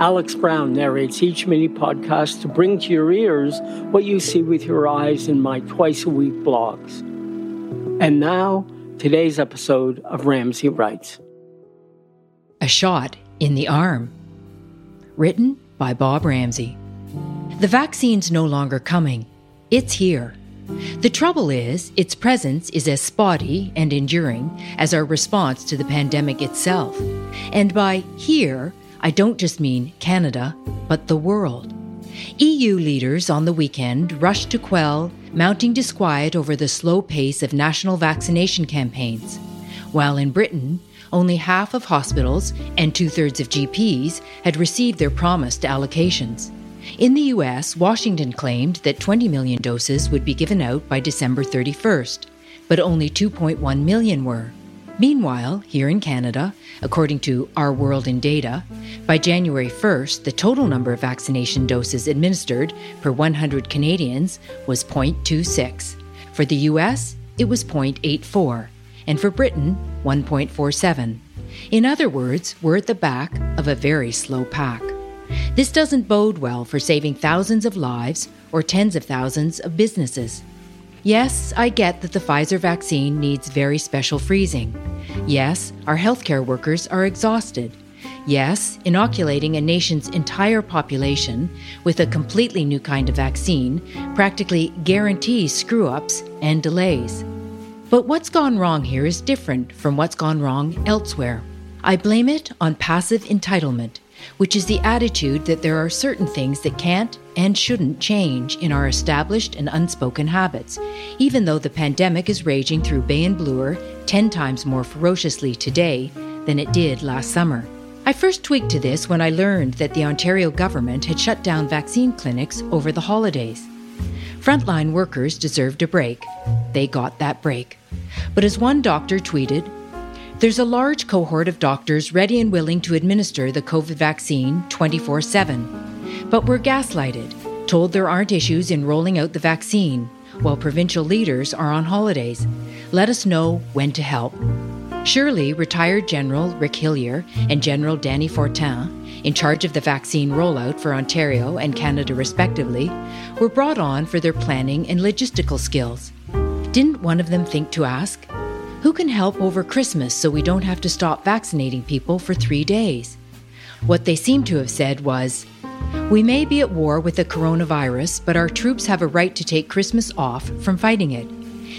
Alex Brown narrates each mini podcast to bring to your ears what you see with your eyes in my twice a week blogs. And now, today's episode of Ramsay Writes A Shot in the Arm. Written by Bob Ramsay. The vaccine's no longer coming, it's here. The trouble is, its presence is as spotty and enduring as our response to the pandemic itself. And by here, I don't just mean Canada, but the world. EU leaders on the weekend rushed to quell mounting disquiet over the slow pace of national vaccination campaigns, while in Britain, only half of hospitals and two thirds of GPs had received their promised allocations. In the US, Washington claimed that 20 million doses would be given out by December 31st, but only 2.1 million were. Meanwhile, here in Canada, according to Our World in Data, by January 1st, the total number of vaccination doses administered per 100 Canadians was 0.26. For the US, it was 0.84, and for Britain, 1.47. In other words, we're at the back of a very slow pack. This doesn't bode well for saving thousands of lives or tens of thousands of businesses. Yes, I get that the Pfizer vaccine needs very special freezing. Yes, our healthcare workers are exhausted. Yes, inoculating a nation's entire population with a completely new kind of vaccine practically guarantees screw ups and delays. But what's gone wrong here is different from what's gone wrong elsewhere. I blame it on passive entitlement which is the attitude that there are certain things that can't and shouldn't change in our established and unspoken habits, even though the pandemic is raging through Bay and Bloor 10 times more ferociously today than it did last summer. I first tweaked to this when I learned that the Ontario government had shut down vaccine clinics over the holidays. Frontline workers deserved a break. They got that break. But as one doctor tweeted, there's a large cohort of doctors ready and willing to administer the COVID vaccine 24 7. But we're gaslighted, told there aren't issues in rolling out the vaccine, while provincial leaders are on holidays. Let us know when to help. Surely, retired General Rick Hillier and General Dany Fortin, in charge of the vaccine rollout for Ontario and Canada respectively, were brought on for their planning and logistical skills. Didn't one of them think to ask, who can help over Christmas so we don't have to stop vaccinating people for three days? What they seem to have said was, We may be at war with the coronavirus, but our troops have a right to take Christmas off from fighting it,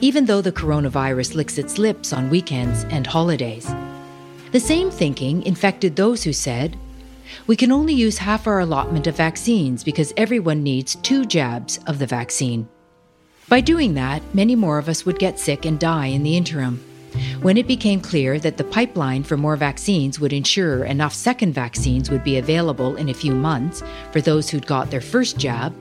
even though the coronavirus licks its lips on weekends and holidays. The same thinking infected those who said, we can only use half our allotment of vaccines because everyone needs two jabs of the vaccine. By doing that, many more of us would get sick and die in the interim. When it became clear that the pipeline for more vaccines would ensure enough second vaccines would be available in a few months for those who'd got their first jab,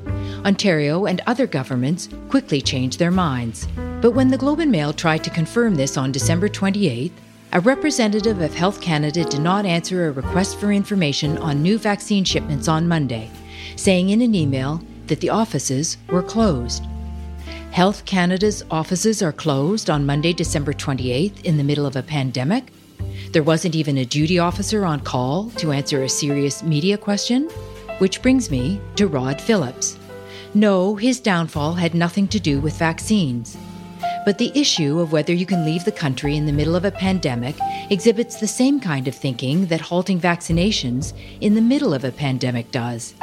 Ontario and other governments quickly changed their minds. But when the Globe and Mail tried to confirm this on December 28th, a representative of Health Canada did not answer a request for information on new vaccine shipments on Monday, saying in an email that the offices were closed. Health Canada's offices are closed on Monday, December 28th, in the middle of a pandemic. There wasn't even a duty officer on call to answer a serious media question. Which brings me to Rod Phillips. No, his downfall had nothing to do with vaccines. But the issue of whether you can leave the country in the middle of a pandemic exhibits the same kind of thinking that halting vaccinations in the middle of a pandemic does.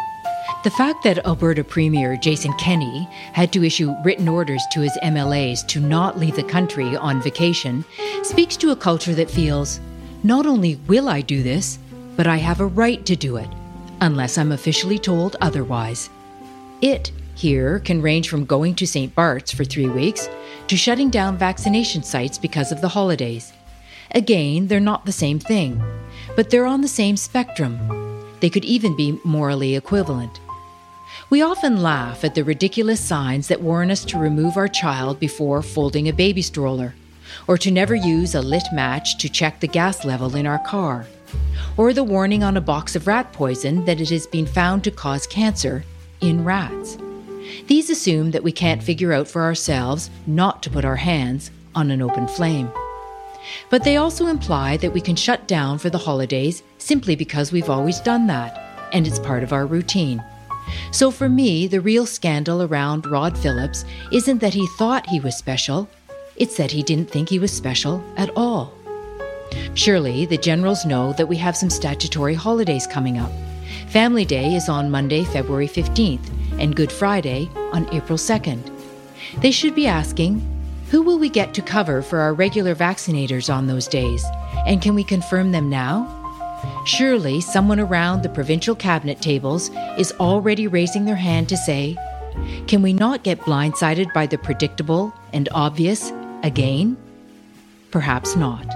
The fact that Alberta Premier Jason Kenney had to issue written orders to his MLAs to not leave the country on vacation speaks to a culture that feels not only will I do this, but I have a right to do it, unless I'm officially told otherwise. It here can range from going to St. Bart's for three weeks to shutting down vaccination sites because of the holidays. Again, they're not the same thing, but they're on the same spectrum they could even be morally equivalent. We often laugh at the ridiculous signs that warn us to remove our child before folding a baby stroller, or to never use a lit match to check the gas level in our car, or the warning on a box of rat poison that it has been found to cause cancer in rats. These assume that we can't figure out for ourselves not to put our hands on an open flame. But they also imply that we can shut down for the holidays simply because we've always done that, and it's part of our routine. So for me, the real scandal around Rod Phillips isn't that he thought he was special, it's that he didn't think he was special at all. Surely the generals know that we have some statutory holidays coming up. Family Day is on Monday, February 15th, and Good Friday on April 2nd. They should be asking, who will we get to cover for our regular vaccinators on those days? And can we confirm them now? Surely someone around the provincial cabinet tables is already raising their hand to say, Can we not get blindsided by the predictable and obvious again? Perhaps not.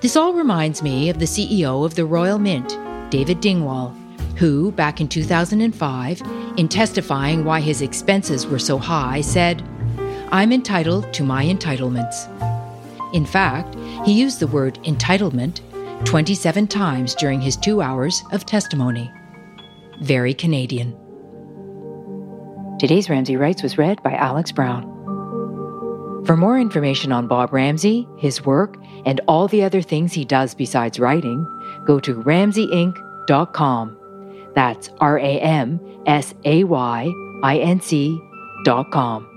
This all reminds me of the CEO of the Royal Mint, David Dingwall, who, back in 2005, in testifying why his expenses were so high, said, I'm entitled to my entitlements. In fact, he used the word entitlement 27 times during his two hours of testimony. Very Canadian. Today's Ramsay Writes was read by Alex Brown. For more information on Bob Ramsay, his work, and all the other things he does besides writing, go to ramsayinc.com. That's R A M S A Y I N C.com.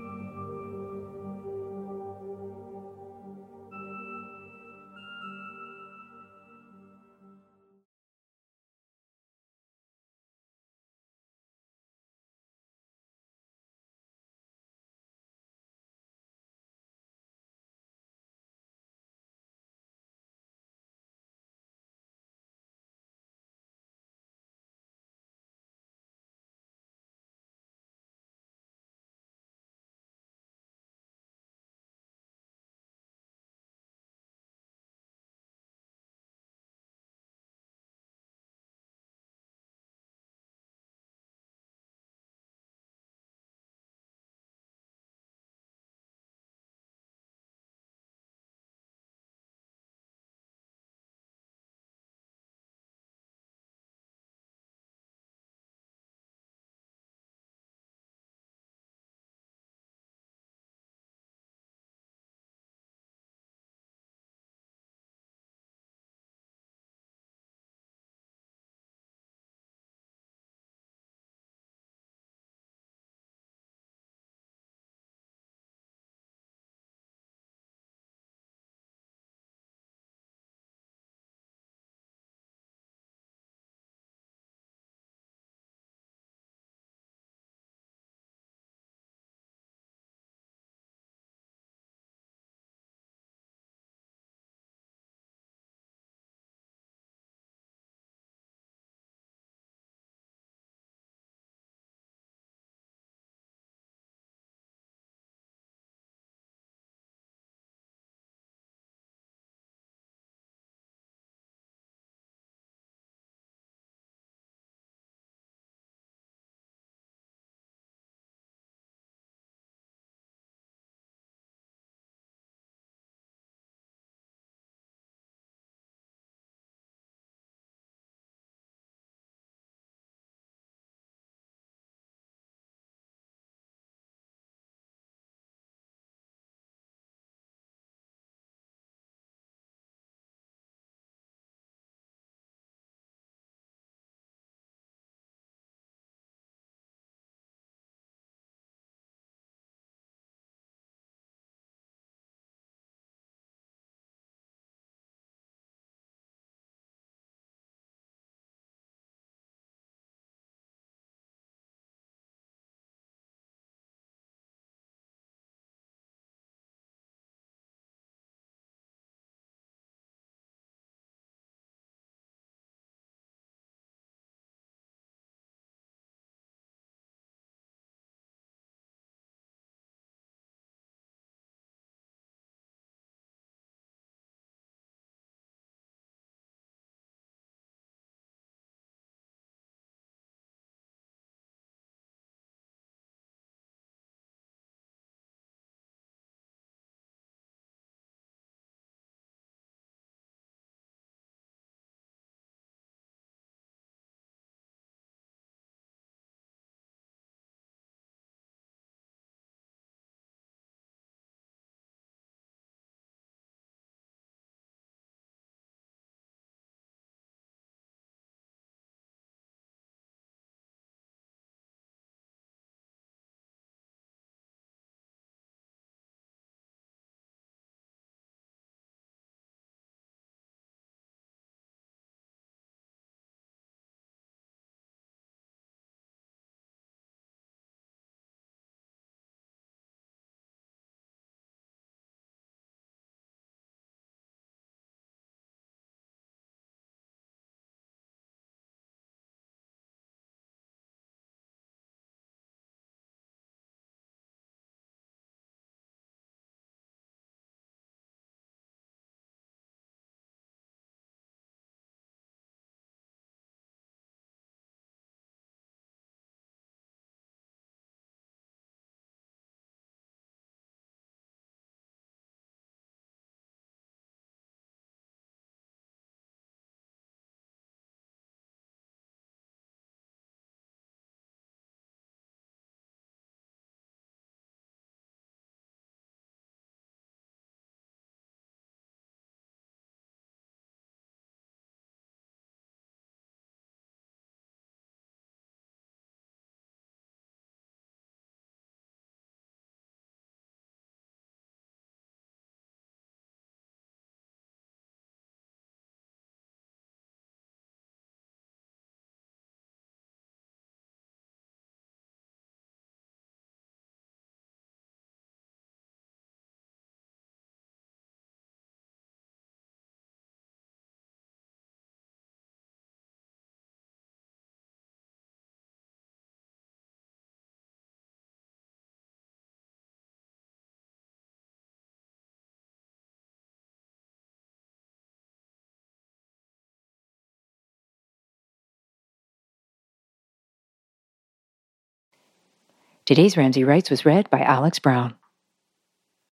Today's Ramsay Writes was read by Alex Brown.